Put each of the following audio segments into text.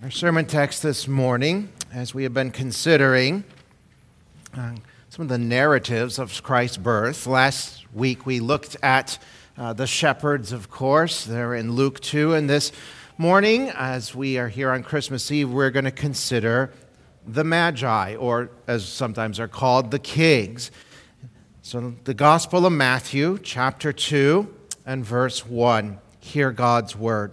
Our sermon text this morning, as we have been considering uh, some of the narratives of Christ's birth. Last week we looked at uh, the shepherds, of course, they're in Luke 2. And this morning, as we are here on Christmas Eve, we're going to consider the Magi, or as sometimes are called, the kings. So, the Gospel of Matthew, chapter 2, and verse 1. Hear God's word.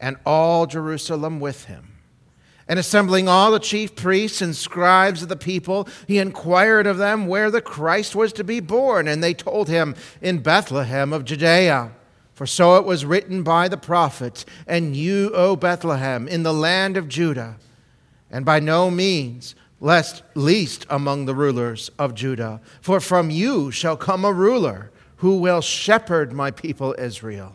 and all Jerusalem with him. And assembling all the chief priests and scribes of the people, he inquired of them where the Christ was to be born. And they told him, In Bethlehem of Judea. For so it was written by the prophet, And you, O Bethlehem, in the land of Judah, and by no means lest least among the rulers of Judah. For from you shall come a ruler who will shepherd my people Israel.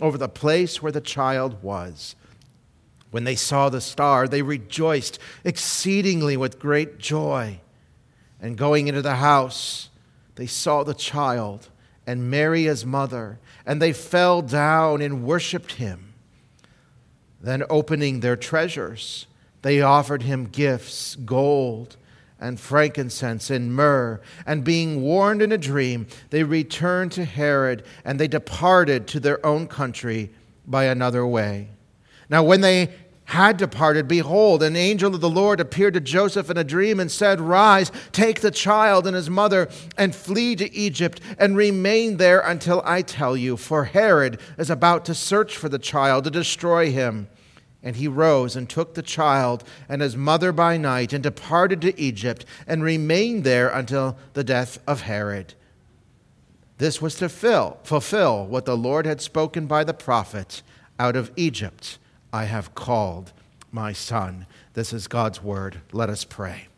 over the place where the child was. When they saw the star, they rejoiced exceedingly with great joy. And going into the house, they saw the child and Mary his mother, and they fell down and worshiped him. Then, opening their treasures, they offered him gifts gold and frankincense and myrrh. And being warned in a dream, they returned to Herod and they departed to their own country by another way. Now, when they had departed, behold, an angel of the Lord appeared to Joseph in a dream and said, Rise, take the child and his mother, and flee to Egypt, and remain there until I tell you, for Herod is about to search for the child to destroy him. And he rose and took the child and his mother by night and departed to Egypt and remained there until the death of Herod. This was to fill, fulfill what the Lord had spoken by the prophet out of Egypt I have called my son. This is God's word. Let us pray.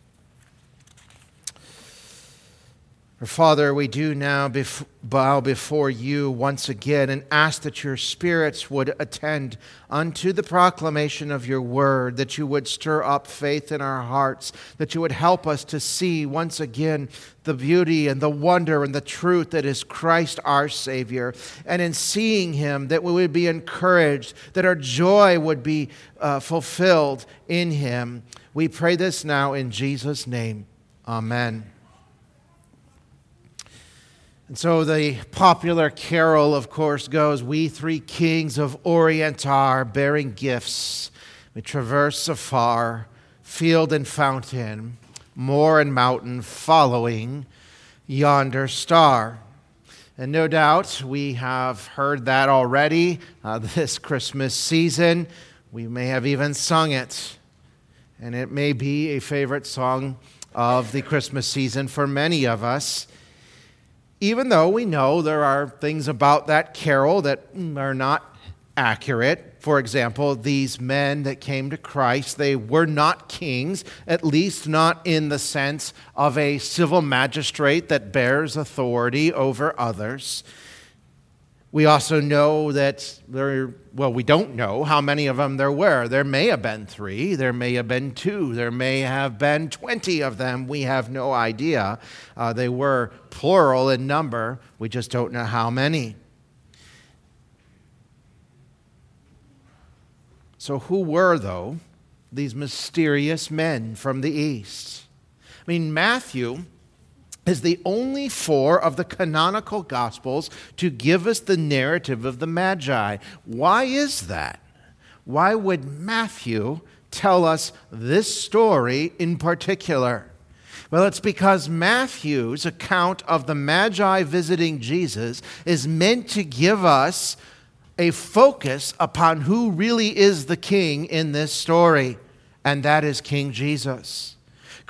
Father, we do now bef- bow before you once again and ask that your spirits would attend unto the proclamation of your word, that you would stir up faith in our hearts, that you would help us to see once again the beauty and the wonder and the truth that is Christ our Savior. And in seeing him, that we would be encouraged, that our joy would be uh, fulfilled in him. We pray this now in Jesus' name. Amen. And so the popular carol, of course, goes We three kings of Orient are bearing gifts. We traverse afar, field and fountain, moor and mountain, following yonder star. And no doubt we have heard that already uh, this Christmas season. We may have even sung it. And it may be a favorite song of the Christmas season for many of us even though we know there are things about that carol that mm, are not accurate. For example, these men that came to Christ, they were not kings, at least not in the sense of a civil magistrate that bears authority over others. We also know that there, well, we don't know how many of them there were. There may have been three, there may have been two, there may have been 20 of them. We have no idea. Uh, they were plural in number, we just don't know how many. So, who were, though, these mysterious men from the East? I mean, Matthew is the only four of the canonical Gospels to give us the narrative of the Magi. Why is that? why would Matthew tell us this story in particular? Well, it's because Matthew's account of the Magi visiting Jesus is meant to give us a focus upon who really is the king in this story, and that is King Jesus.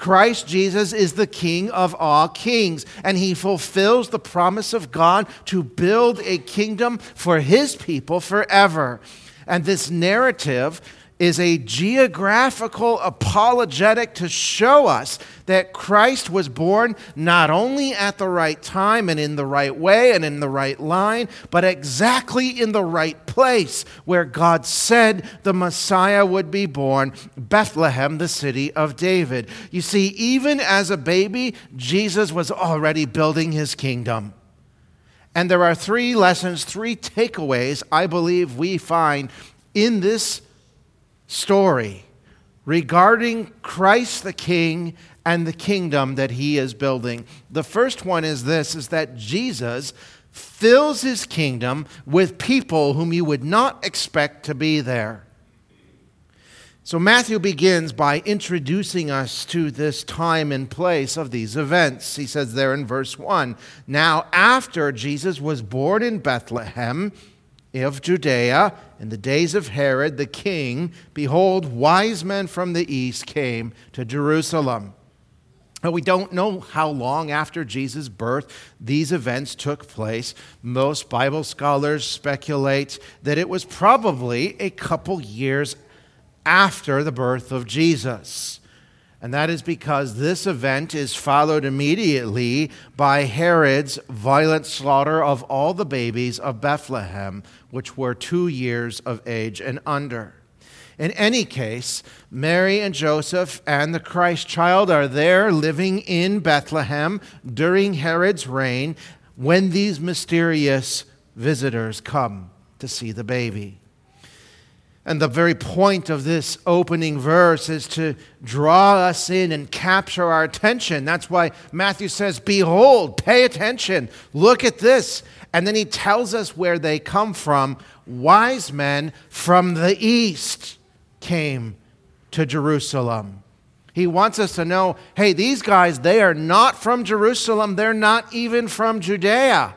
Christ Jesus is the King of all kings, and he fulfills the promise of God to build a kingdom for his people forever. And this narrative is a geographical apologetic to show us that Christ was born not only at the right time and in the right way and in the right line, but exactly in the right place where God said the Messiah would be born Bethlehem, the city of David. You see, even as a baby, Jesus was already building his kingdom. And there are three lessons, three takeaways I believe we find in this story regarding Christ the King and the kingdom that he is building. The first one is this is that Jesus fills his kingdom with people whom you would not expect to be there. So Matthew begins by introducing us to this time and place of these events. He says there in verse 1 Now, after Jesus was born in Bethlehem, of Judea in the days of Herod the king, behold, wise men from the east came to Jerusalem. Now, we don't know how long after Jesus' birth these events took place. Most Bible scholars speculate that it was probably a couple years after the birth of Jesus. And that is because this event is followed immediately by Herod's violent slaughter of all the babies of Bethlehem, which were two years of age and under. In any case, Mary and Joseph and the Christ child are there living in Bethlehem during Herod's reign when these mysterious visitors come to see the baby. And the very point of this opening verse is to draw us in and capture our attention. That's why Matthew says, Behold, pay attention, look at this. And then he tells us where they come from. Wise men from the east came to Jerusalem. He wants us to know hey, these guys, they are not from Jerusalem, they're not even from Judea,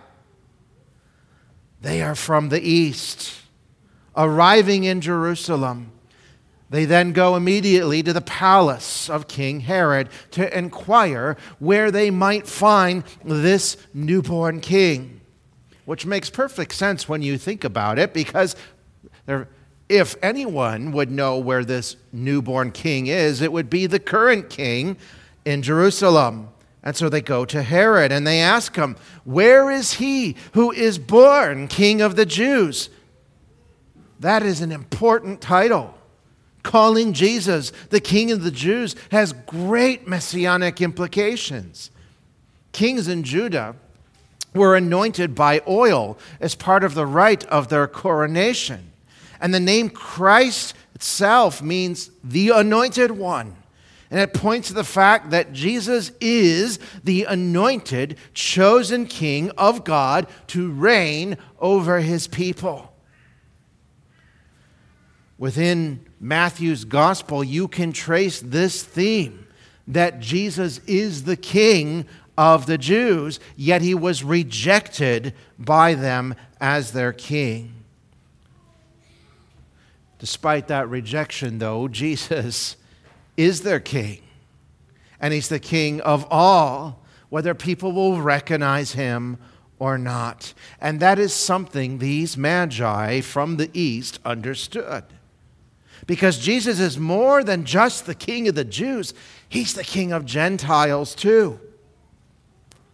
they are from the east arriving in Jerusalem, they then go immediately to the palace of King Herod to inquire where they might find this newborn king, which makes perfect sense when you think about it, because there, if anyone would know where this newborn king is, it would be the current king in Jerusalem. And so they go to Herod and they ask him, Where is he who is born king of the Jews? That is an important title. Calling Jesus the King of the Jews has great messianic implications. Kings in Judah were anointed by oil as part of the rite of their coronation. And the name Christ itself means the anointed one. And it points to the fact that Jesus is the anointed, chosen king of God to reign over his people. Within Matthew's gospel, you can trace this theme that Jesus is the king of the Jews, yet he was rejected by them as their king. Despite that rejection, though, Jesus is their king, and he's the king of all, whether people will recognize him or not. And that is something these magi from the east understood. Because Jesus is more than just the king of the Jews, he's the king of Gentiles too,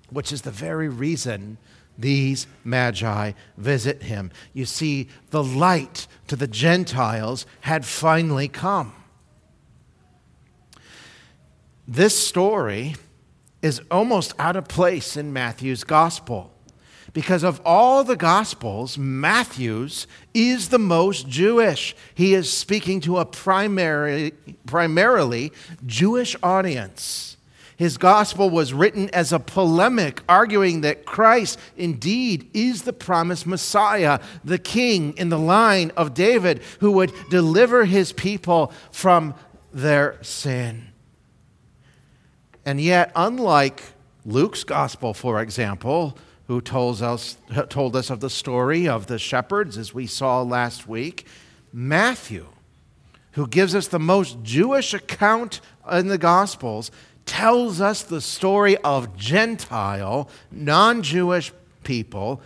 which is the very reason these magi visit him. You see, the light to the Gentiles had finally come. This story is almost out of place in Matthew's gospel. Because of all the Gospels, Matthew's is the most Jewish. He is speaking to a primary, primarily Jewish audience. His gospel was written as a polemic, arguing that Christ indeed is the promised Messiah, the king in the line of David, who would deliver his people from their sin. And yet, unlike Luke's gospel, for example, who told us, told us of the story of the shepherds, as we saw last week, Matthew, who gives us the most Jewish account in the Gospels, tells us the story of Gentile, non Jewish people,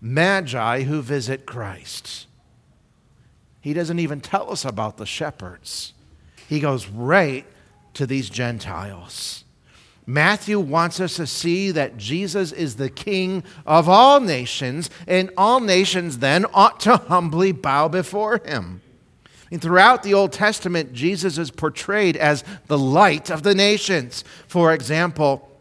magi who visit Christ. He doesn't even tell us about the shepherds, he goes right to these Gentiles. Matthew wants us to see that Jesus is the King of all nations, and all nations then ought to humbly bow before him. And throughout the Old Testament, Jesus is portrayed as the light of the nations. For example,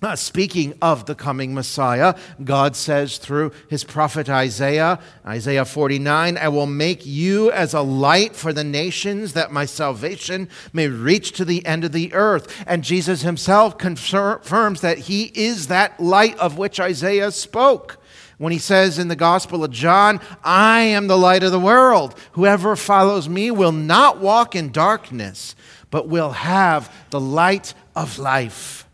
uh, speaking of the coming Messiah, God says through his prophet Isaiah, Isaiah 49, I will make you as a light for the nations that my salvation may reach to the end of the earth. And Jesus himself confirms that he is that light of which Isaiah spoke when he says in the Gospel of John, I am the light of the world. Whoever follows me will not walk in darkness, but will have the light of life.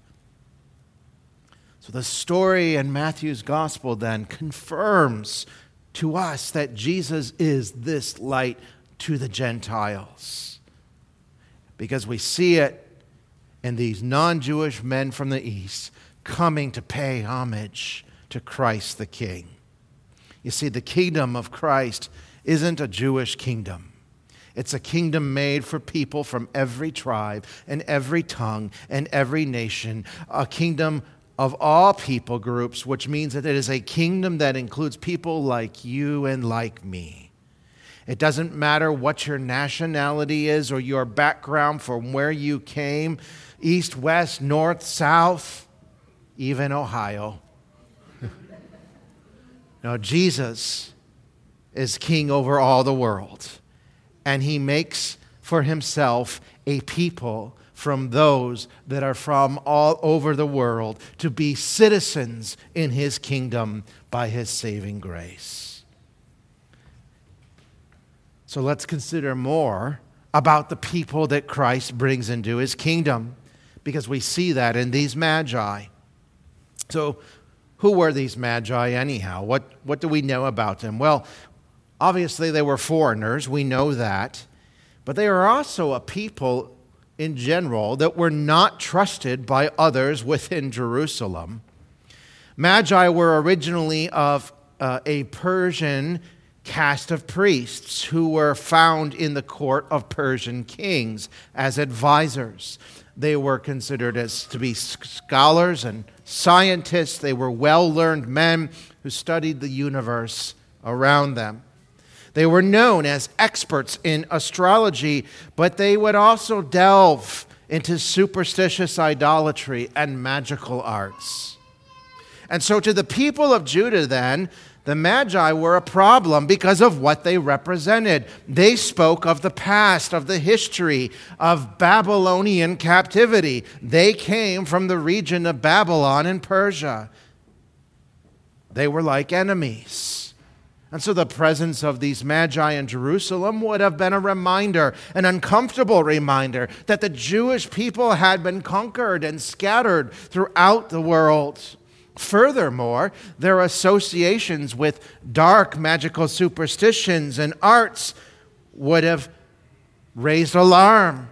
So the story in Matthew's Gospel then confirms to us that Jesus is this light to the Gentiles. Because we see it in these non Jewish men from the East coming to pay homage to Christ the King. You see, the kingdom of Christ isn't a Jewish kingdom. It's a kingdom made for people from every tribe and every tongue and every nation, a kingdom of all people groups, which means that it is a kingdom that includes people like you and like me. It doesn't matter what your nationality is or your background from where you came east, west, north, south, even Ohio. Now, Jesus is king over all the world, and he makes for himself a people from those that are from all over the world to be citizens in his kingdom by his saving grace. So let's consider more about the people that Christ brings into his kingdom because we see that in these magi. So, who were these magi, anyhow? What, what do we know about them? Well, obviously, they were foreigners. We know that. But they are also a people in general that were not trusted by others within Jerusalem. Magi were originally of uh, a Persian caste of priests who were found in the court of Persian kings as advisors. They were considered as to be scholars and scientists, they were well learned men who studied the universe around them. They were known as experts in astrology, but they would also delve into superstitious idolatry and magical arts. And so, to the people of Judah, then, the Magi were a problem because of what they represented. They spoke of the past, of the history of Babylonian captivity. They came from the region of Babylon and Persia. They were like enemies. And so the presence of these magi in Jerusalem would have been a reminder, an uncomfortable reminder, that the Jewish people had been conquered and scattered throughout the world. Furthermore, their associations with dark magical superstitions and arts would have raised alarm.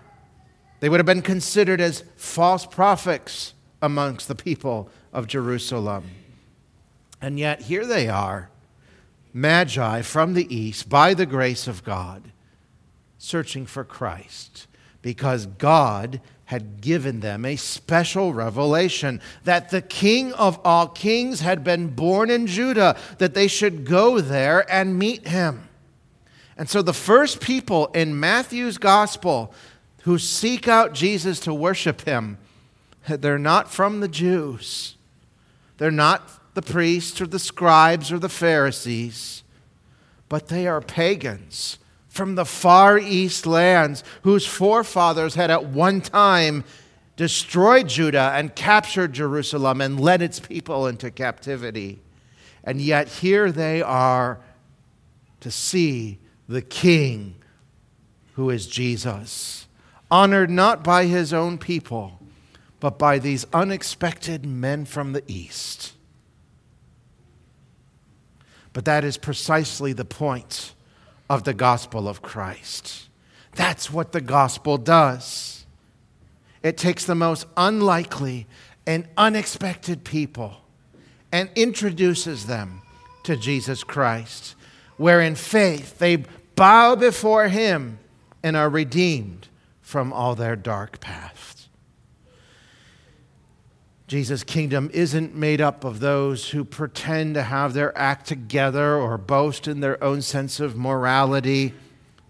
They would have been considered as false prophets amongst the people of Jerusalem. And yet, here they are, magi from the east, by the grace of God, searching for Christ, because God had given them a special revelation that the King of all kings had been born in Judah, that they should go there and meet him. And so the first people in Matthew's gospel who seek out Jesus to worship him, they're not from the Jews. They're not the priests or the scribes or the Pharisees, but they are pagans from the far east lands whose forefathers had at one time destroyed Judah and captured Jerusalem and led its people into captivity. And yet here they are to see the King who is Jesus, honored not by his own people, but by these unexpected men from the East. But that is precisely the point of the gospel of Christ. That's what the gospel does. It takes the most unlikely and unexpected people and introduces them to Jesus Christ, where in faith they bow before him and are redeemed from all their dark paths. Jesus' kingdom isn't made up of those who pretend to have their act together or boast in their own sense of morality,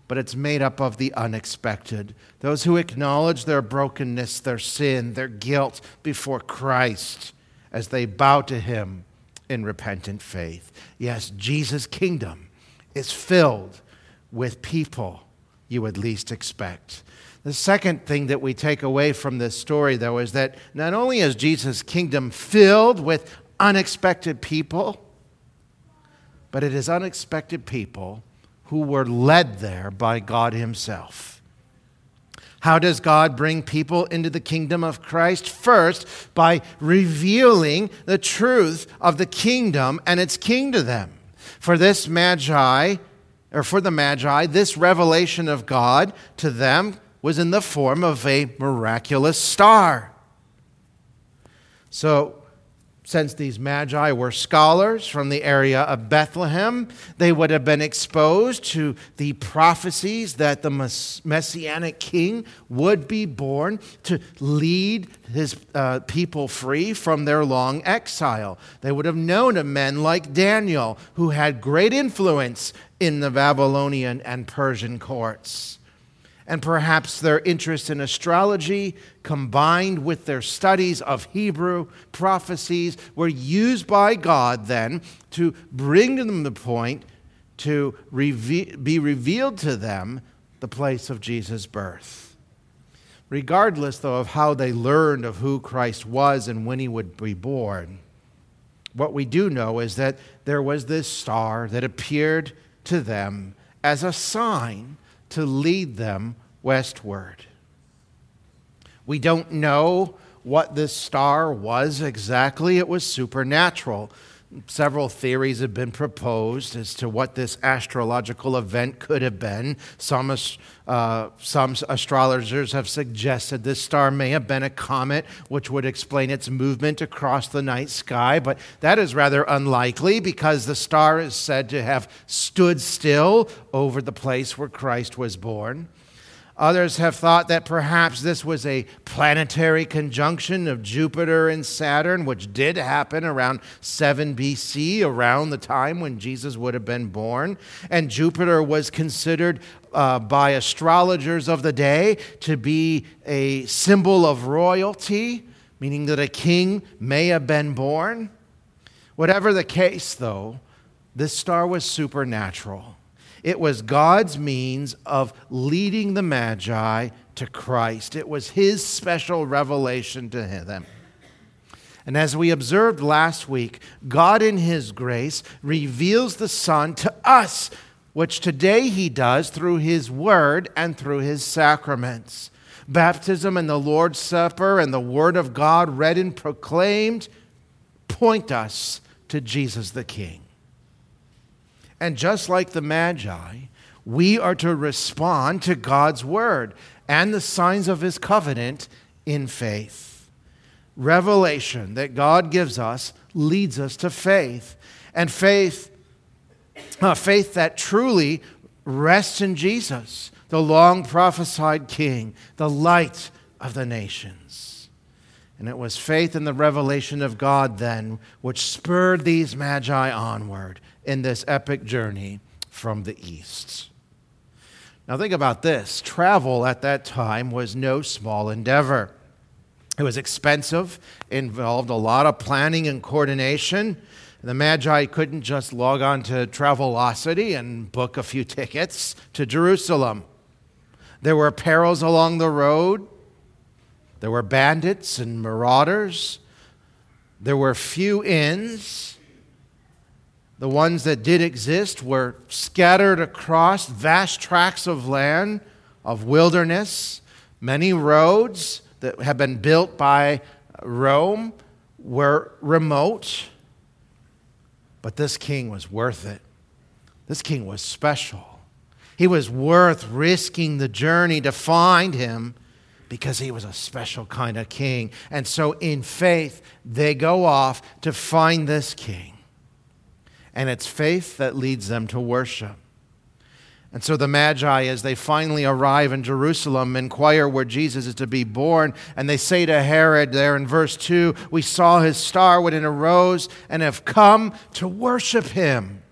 but it's made up of the unexpected. Those who acknowledge their brokenness, their sin, their guilt before Christ as they bow to Him in repentant faith. Yes, Jesus' kingdom is filled with people you would least expect. The second thing that we take away from this story, though, is that not only is Jesus' kingdom filled with unexpected people, but it is unexpected people who were led there by God Himself. How does God bring people into the kingdom of Christ? First, by revealing the truth of the kingdom and its king to them. For this Magi, or for the Magi, this revelation of God to them was in the form of a miraculous star. So, since these magi were scholars from the area of Bethlehem, they would have been exposed to the prophecies that the messianic king would be born to lead his uh, people free from their long exile. They would have known of men like Daniel, who had great influence in the Babylonian and Persian courts. And perhaps their interest in astrology, combined with their studies of Hebrew prophecies, were used by God then to bring them the point to be revealed to them the place of Jesus' birth. Regardless, though, of how they learned of who Christ was and when he would be born, what we do know is that there was this star that appeared to them as a sign to lead them westward. We don't know what this star was exactly, it was supernatural. Several theories have been proposed as to what this astrological event could have been. Some, uh, some astrologers have suggested this star may have been a comet, which would explain its movement across the night sky, but that is rather unlikely because the star is said to have stood still over the place where Christ was born. Others have thought that perhaps this was a planetary conjunction of Jupiter and Saturn, which did happen around 7 BC, around the time when Jesus would have been born. And Jupiter was considered uh, by astrologers of the day to be a symbol of royalty, meaning that a king may have been born. Whatever the case, though, this star was supernatural. It was God's means of leading the Magi to Christ. It was His special revelation to them. And as we observed last week, God in His grace reveals the Son to us, which today He does through His Word and through His sacraments. Baptism and the Lord's Supper and the Word of God read and proclaimed point us to Jesus the King. And just like the Magi, we are to respond to God's word and the signs of his covenant in faith. Revelation that God gives us leads us to faith. And faith, uh, faith that truly rests in Jesus, the long prophesied King, the light of the nations. And it was faith in the revelation of God then which spurred these magi onward in this epic journey from the east. Now, think about this travel at that time was no small endeavor. It was expensive, involved a lot of planning and coordination. The Magi couldn't just log on to Travelocity and book a few tickets to Jerusalem. There were perils along the road. There were bandits and marauders. There were few inns. The ones that did exist were scattered across vast tracts of land, of wilderness. Many roads that have been built by Rome were remote. But this king was worth it. This king was special. He was worth risking the journey to find him because he was a special kind of king. And so, in faith, they go off to find this king. And it's faith that leads them to worship. And so the Magi, as they finally arrive in Jerusalem, inquire where Jesus is to be born. And they say to Herod, there in verse 2, We saw his star when it arose and have come to worship him.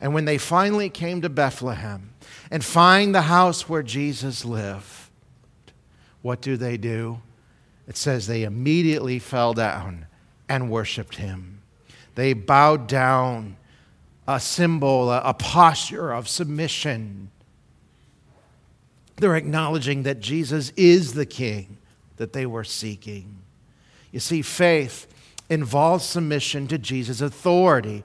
And when they finally came to Bethlehem and find the house where Jesus lived, what do they do? It says they immediately fell down and worshiped him. They bowed down a symbol, a, posture of submission. They're acknowledging that Jesus is the king that they were seeking. You see, faith involves submission to Jesus' authority.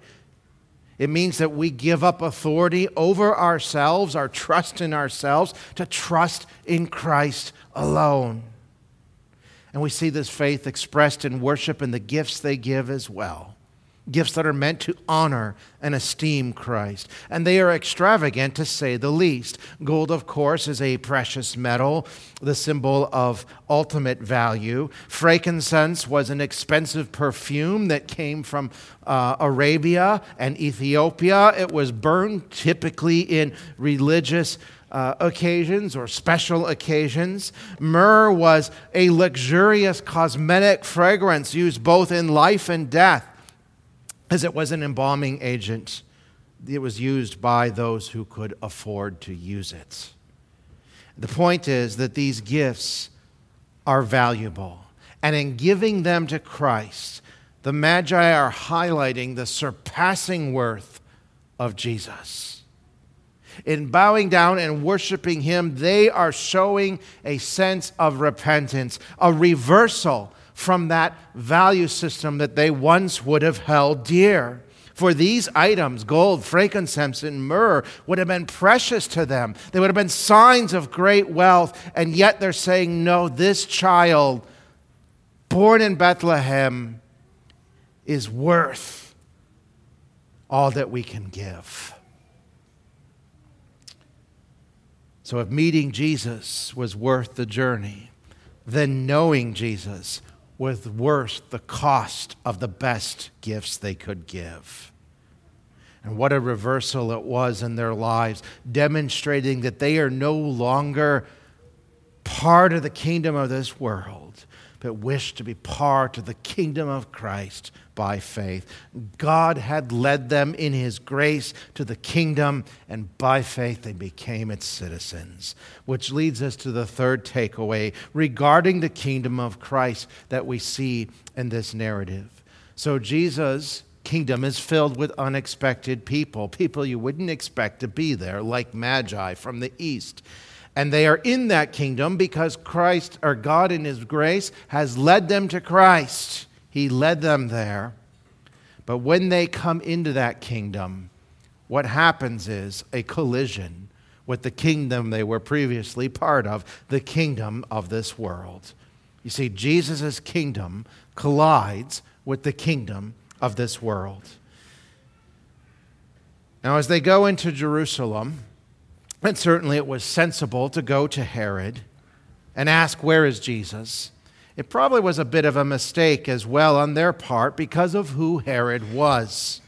It means that we give up authority over ourselves, our trust in ourselves, to trust in Christ alone. And we see this faith expressed in worship and the gifts they give as well gifts that are meant to honor and esteem Christ. And they are extravagant to say the least. Gold, of course, is a precious metal, the symbol of ultimate value. Frankincense was an expensive perfume that came from uh, Arabia and Ethiopia. It was burned typically in religious. Uh, occasions or special occasions. Myrrh was a luxurious cosmetic fragrance used both in life and death as it was an embalming agent. It was used by those who could afford to use it. The point is that these gifts are valuable. And in giving them to Christ, the Magi are highlighting the surpassing worth of Jesus. In bowing down and worshiping Him, they are showing a sense of repentance, a reversal from that value system that they once would have held dear. For these items, gold, frankincense, and myrrh, would have been precious to them. They would have been signs of great wealth. And yet they're saying, no, this child, born in Bethlehem, is worth all that we can give. So if meeting Jesus was worth the journey, then knowing Jesus was worth the cost of the best gifts they could give. And what a reversal it was in their lives, demonstrating that they are no longer part of the kingdom of this world, but wish to be part of the kingdom of Christ by faith. God had led them in His grace to the kingdom, and by faith they became its citizens. Which leads us to the third takeaway regarding the kingdom of Christ that we see in this narrative. So, Jesus' kingdom is filled with unexpected people, people you wouldn't expect to be there, like Magi from the east. And they are in that kingdom because Christ, or God in His grace, has led them to Christ. He led them there. But when they come into that kingdom, what happens is a collision with the kingdom they were previously part of, the kingdom of this world. You see, Jesus' kingdom collides with the kingdom of this world. Now, as they go into Jerusalem, and certainly it was sensible to go to Herod and ask, Where is Jesus? It probably was a bit of a mistake as well on their part because of who Herod was.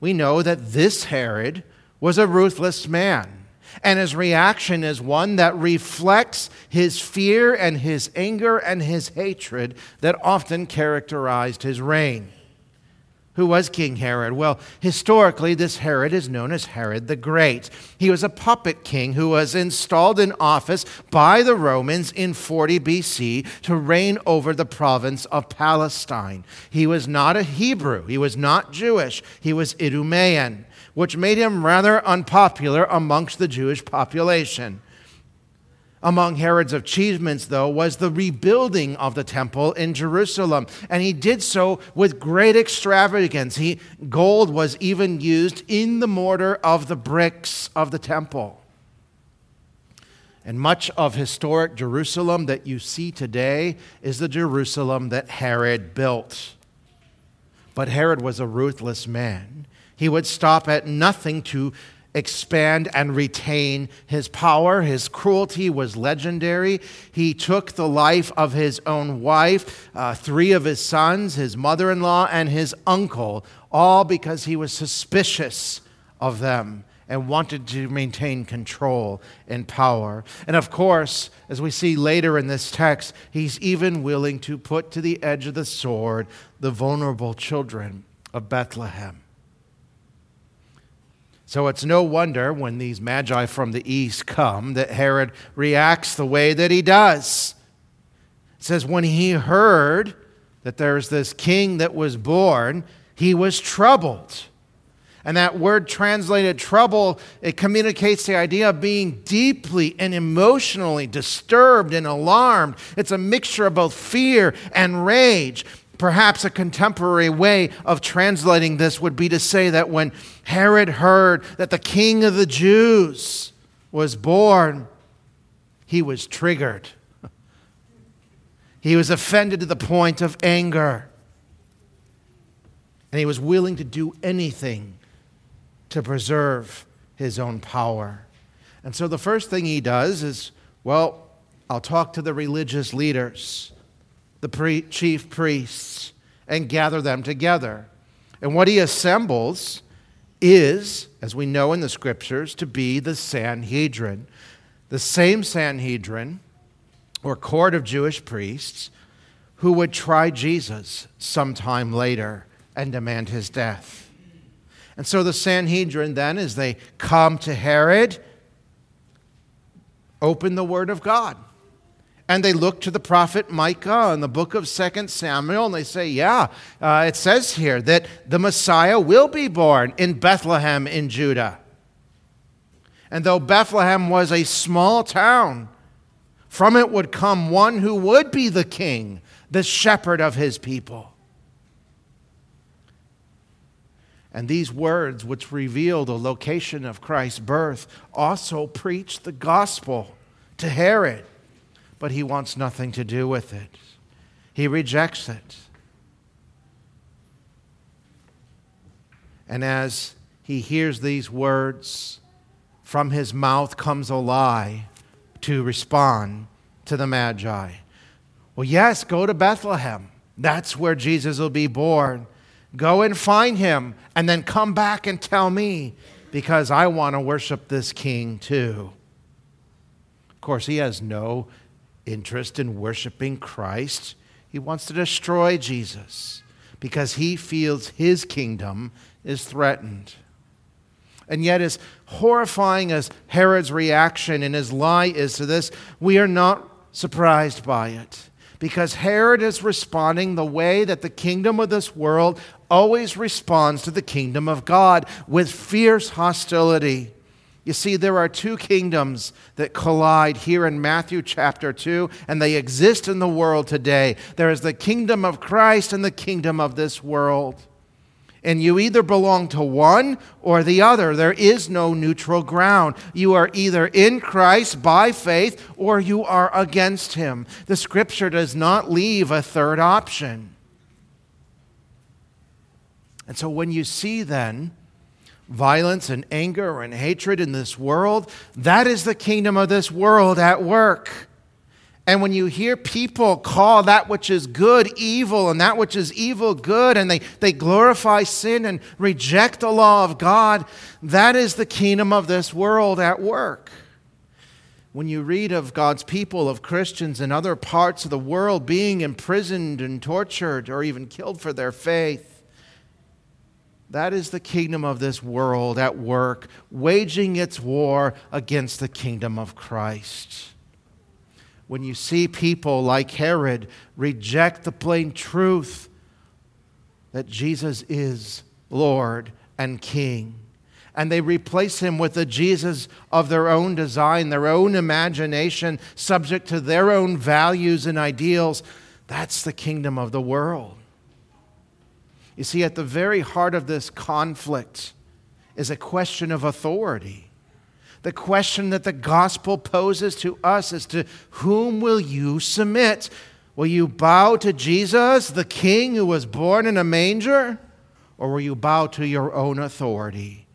We know that this Herod was a ruthless man, and his reaction is one that reflects his fear and his anger and his hatred that often characterized his reign. Who was King Herod? Well, historically, this Herod is known as Herod the Great. He was a puppet king who was installed in office by the Romans in 40 BC to reign over the province of Palestine. He was not a Hebrew, he was not Jewish, he was Idumean, which made him rather unpopular amongst the Jewish population. Among Herod's achievements, though, was the rebuilding of the temple in Jerusalem. And he did so with great extravagance. He, gold was even used in the mortar of the bricks of the temple. And much of historic Jerusalem that you see today is the Jerusalem that Herod built. But Herod was a ruthless man. He would stop at nothing to expand and retain his power. His cruelty was legendary. He took the life of his own wife, uh, three of his sons, his mother in law, and his uncle, all because he was suspicious of them and wanted to maintain control and power. And of course, as we see later in this text, he's even willing to put to the edge of the sword the vulnerable children of Bethlehem. So it's no wonder when these magi from the east come that Herod reacts the way that he does. It says, when he heard that there's this king that was born, he was troubled. And that word translated trouble, it communicates the idea of being deeply and emotionally disturbed and alarmed. It's a mixture of both fear and rage. Perhaps a contemporary way of translating this would be to say that when Herod heard that the king of the Jews was born, he was triggered. He was offended to the point of anger. And he was willing to do anything to preserve his own power. And so the first thing he does is, well, I'll talk to the religious leaders the pre- chief priests and gather them together. And what he assembles is, as we know in the scriptures, to be the Sanhedrin. The same Sanhedrin, or court of Jewish priests, who would try Jesus sometime later and demand his death. And so the Sanhedrin, then, as they come to Herod, open the Word of God. And they look to the prophet Micah in the book of 2 Samuel and they say, Yeah, uh, it says here that the Messiah will be born in Bethlehem in Judah. And though Bethlehem was a small town, from it would come one who would be the king, the shepherd of his people. And these words, which reveal the location of Christ's birth, also preach the gospel to Herod but he wants nothing to do with it. He rejects it. And as he hears these words, from his mouth comes a lie to respond to the Magi. Well, yes, go to Bethlehem. That's where Jesus will be born. Go and find him, and then come back and tell me, because I want to worship this king too. Of course, he has no interest in worshiping Christ. He wants to destroy Jesus because he feels his kingdom is threatened. And yet, as horrifying as Herod's reaction and his lie is to this, we are not surprised by it. Because Herod is responding the way that the kingdom of this world always responds to the kingdom of God with fierce hostility. You see, there are two kingdoms that collide here in Matthew chapter 2, and they exist in the world today. There is the kingdom of Christ and the kingdom of this world. And you either belong to one or the other. There is no neutral ground. You are either in Christ by faith or you are against him. The scripture does not leave a third option. And so when you see then, violence and anger and hatred in this world, that is the kingdom of this world at work. And when you hear people call that which is good evil and that which is evil good, and they, they glorify sin and reject the law of God, that is the kingdom of this world at work. When you read of God's people, of Christians in other parts of the world being imprisoned and tortured or even killed for their faith, that is the kingdom of this world at work, waging its war against the kingdom of Christ. When you see people like Herod reject the plain truth that Jesus is Lord and King, and they replace him with a Jesus of their own design, their own imagination, subject to their own values and ideals. That's the kingdom of the world. You see, at the very heart of this conflict is a question of authority. The question that the gospel poses to us is to whom will you submit? Will you bow to Jesus, the king who was born in a manger? Or will you bow to your own authority?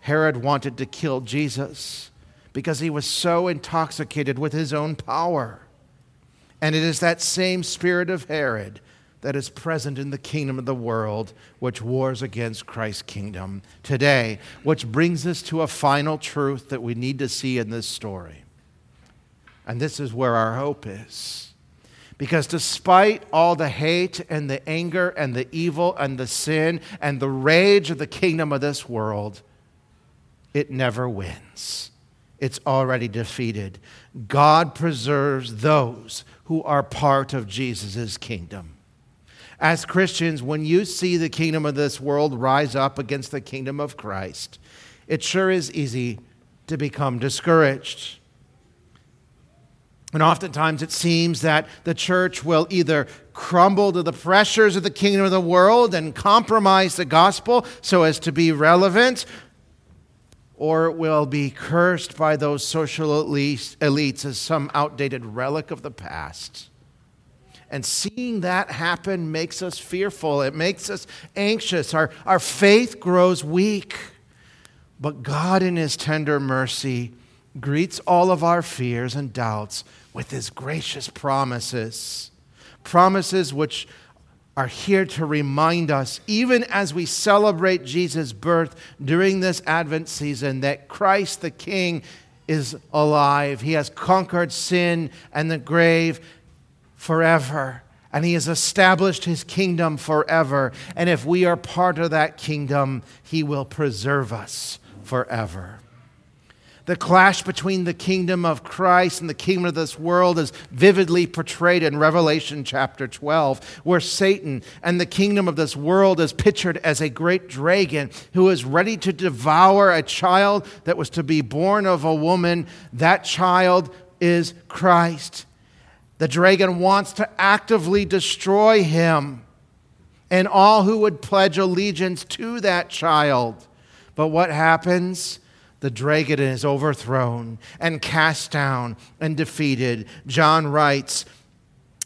Herod wanted to kill Jesus because he was so intoxicated with his own power. And it is that same spirit of Herod that is present in the kingdom of the world, which wars against Christ's kingdom today, which brings us to a final truth that we need to see in this story. And this is where our hope is. Because despite all the hate and the anger and the evil and the sin and the rage of the kingdom of this world, it never wins. It's already defeated. God preserves those who are part of Jesus' kingdom. As Christians, when you see the kingdom of this world rise up against the kingdom of Christ, it sure is easy to become discouraged. And oftentimes it seems that the church will either crumble to the pressures of the kingdom of the world and compromise the gospel so as to be relevant, or it will be cursed by those social elites as some outdated relic of the past. And seeing that happen makes us fearful. It makes us anxious. Our, our faith grows weak. But God, in His tender mercy, greets all of our fears and doubts with His gracious promises. Promises which are here to remind us, even as we celebrate Jesus' birth during this Advent season, that Christ the King is alive. He has conquered sin and the grave forever. And he has established his kingdom forever. And if we are part of that kingdom, he will preserve us forever. The clash between the kingdom of Christ and the kingdom of this world is vividly portrayed in Revelation chapter 12, where Satan and the kingdom of this world is pictured as a great dragon who is ready to devour a child that was to be born of a woman. That child is Christ. The dragon wants to actively destroy him and all who would pledge allegiance to that child. But what happens? The dragon is overthrown and cast down and defeated. John writes,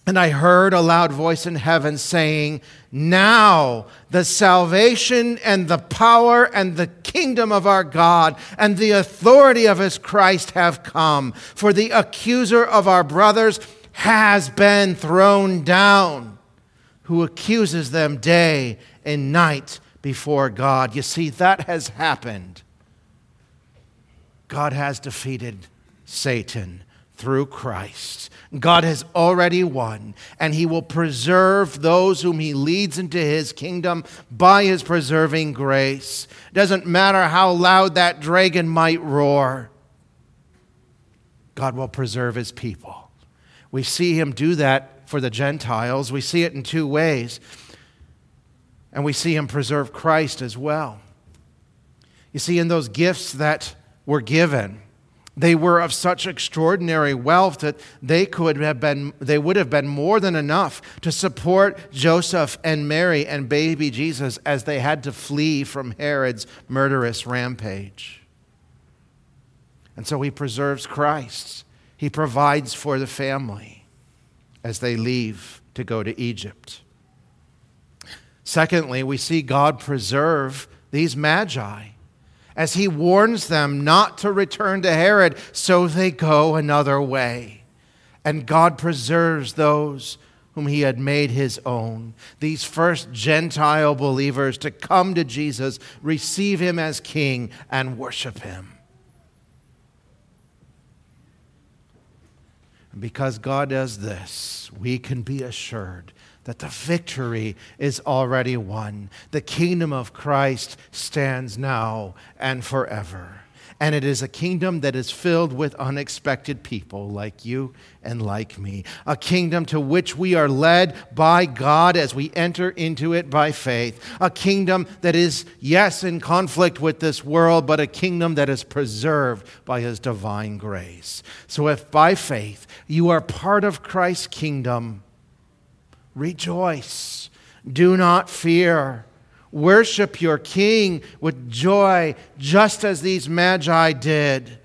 and I heard a loud voice in heaven saying, Now the salvation and the power and the kingdom of our God and the authority of his Christ have come. For the accuser of our brothers has been thrown down, who accuses them day and night before God. You see, that has happened. God has defeated Satan through Christ. God has already won, and he will preserve those whom he leads into his kingdom by his preserving grace. Doesn't matter how loud that dragon might roar, God will preserve his people. We see him do that for the Gentiles. We see it in two ways. And we see him preserve Christ as well. You see, in those gifts that were given, they were of such extraordinary wealth that they could have been they would have been more than enough to support Joseph and Mary and baby Jesus as they had to flee from Herod's murderous rampage. And so he preserves Christ. He provides for the family as they leave to go to Egypt. Secondly, we see God preserve these magi as he warns them not to return to Herod, so they go another way. And God preserves those whom he had made his own. These first Gentile believers to come to Jesus, receive him as king, and worship him. And because God does this, we can be assured that the victory is already won. The kingdom of Christ stands now and forever. And it is a kingdom that is filled with unexpected people like you and like me. A kingdom to which we are led by God as we enter into it by faith. A kingdom that is, yes, in conflict with this world, but a kingdom that is preserved by His divine grace. So if by faith you are part of Christ's kingdom, rejoice. Do not fear. Worship your King with joy, just as these magi did,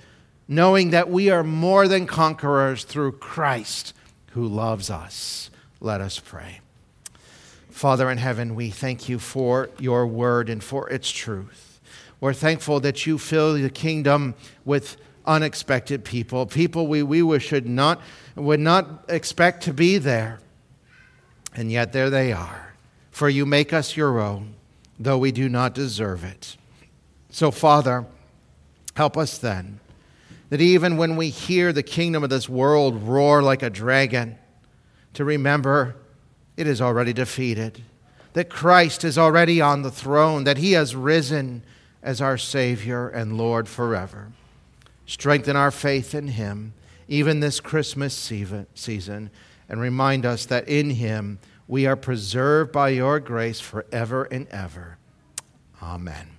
knowing that we are more than conquerors through Christ who loves us. Let us pray. Father in heaven, we thank you for your word and for its truth. We're thankful that you fill the kingdom with unexpected people, people we, we should not, would not expect to be there. And yet there they are. For you make us your own though we do not deserve it. So, Father, help us then that even when we hear the kingdom of this world roar like a dragon, to remember it is already defeated, that Christ is already on the throne, that he has risen as our Savior and Lord forever. Strengthen our faith in him, even this Christmas season, and remind us that in him we are preserved by your grace forever and ever. Amen.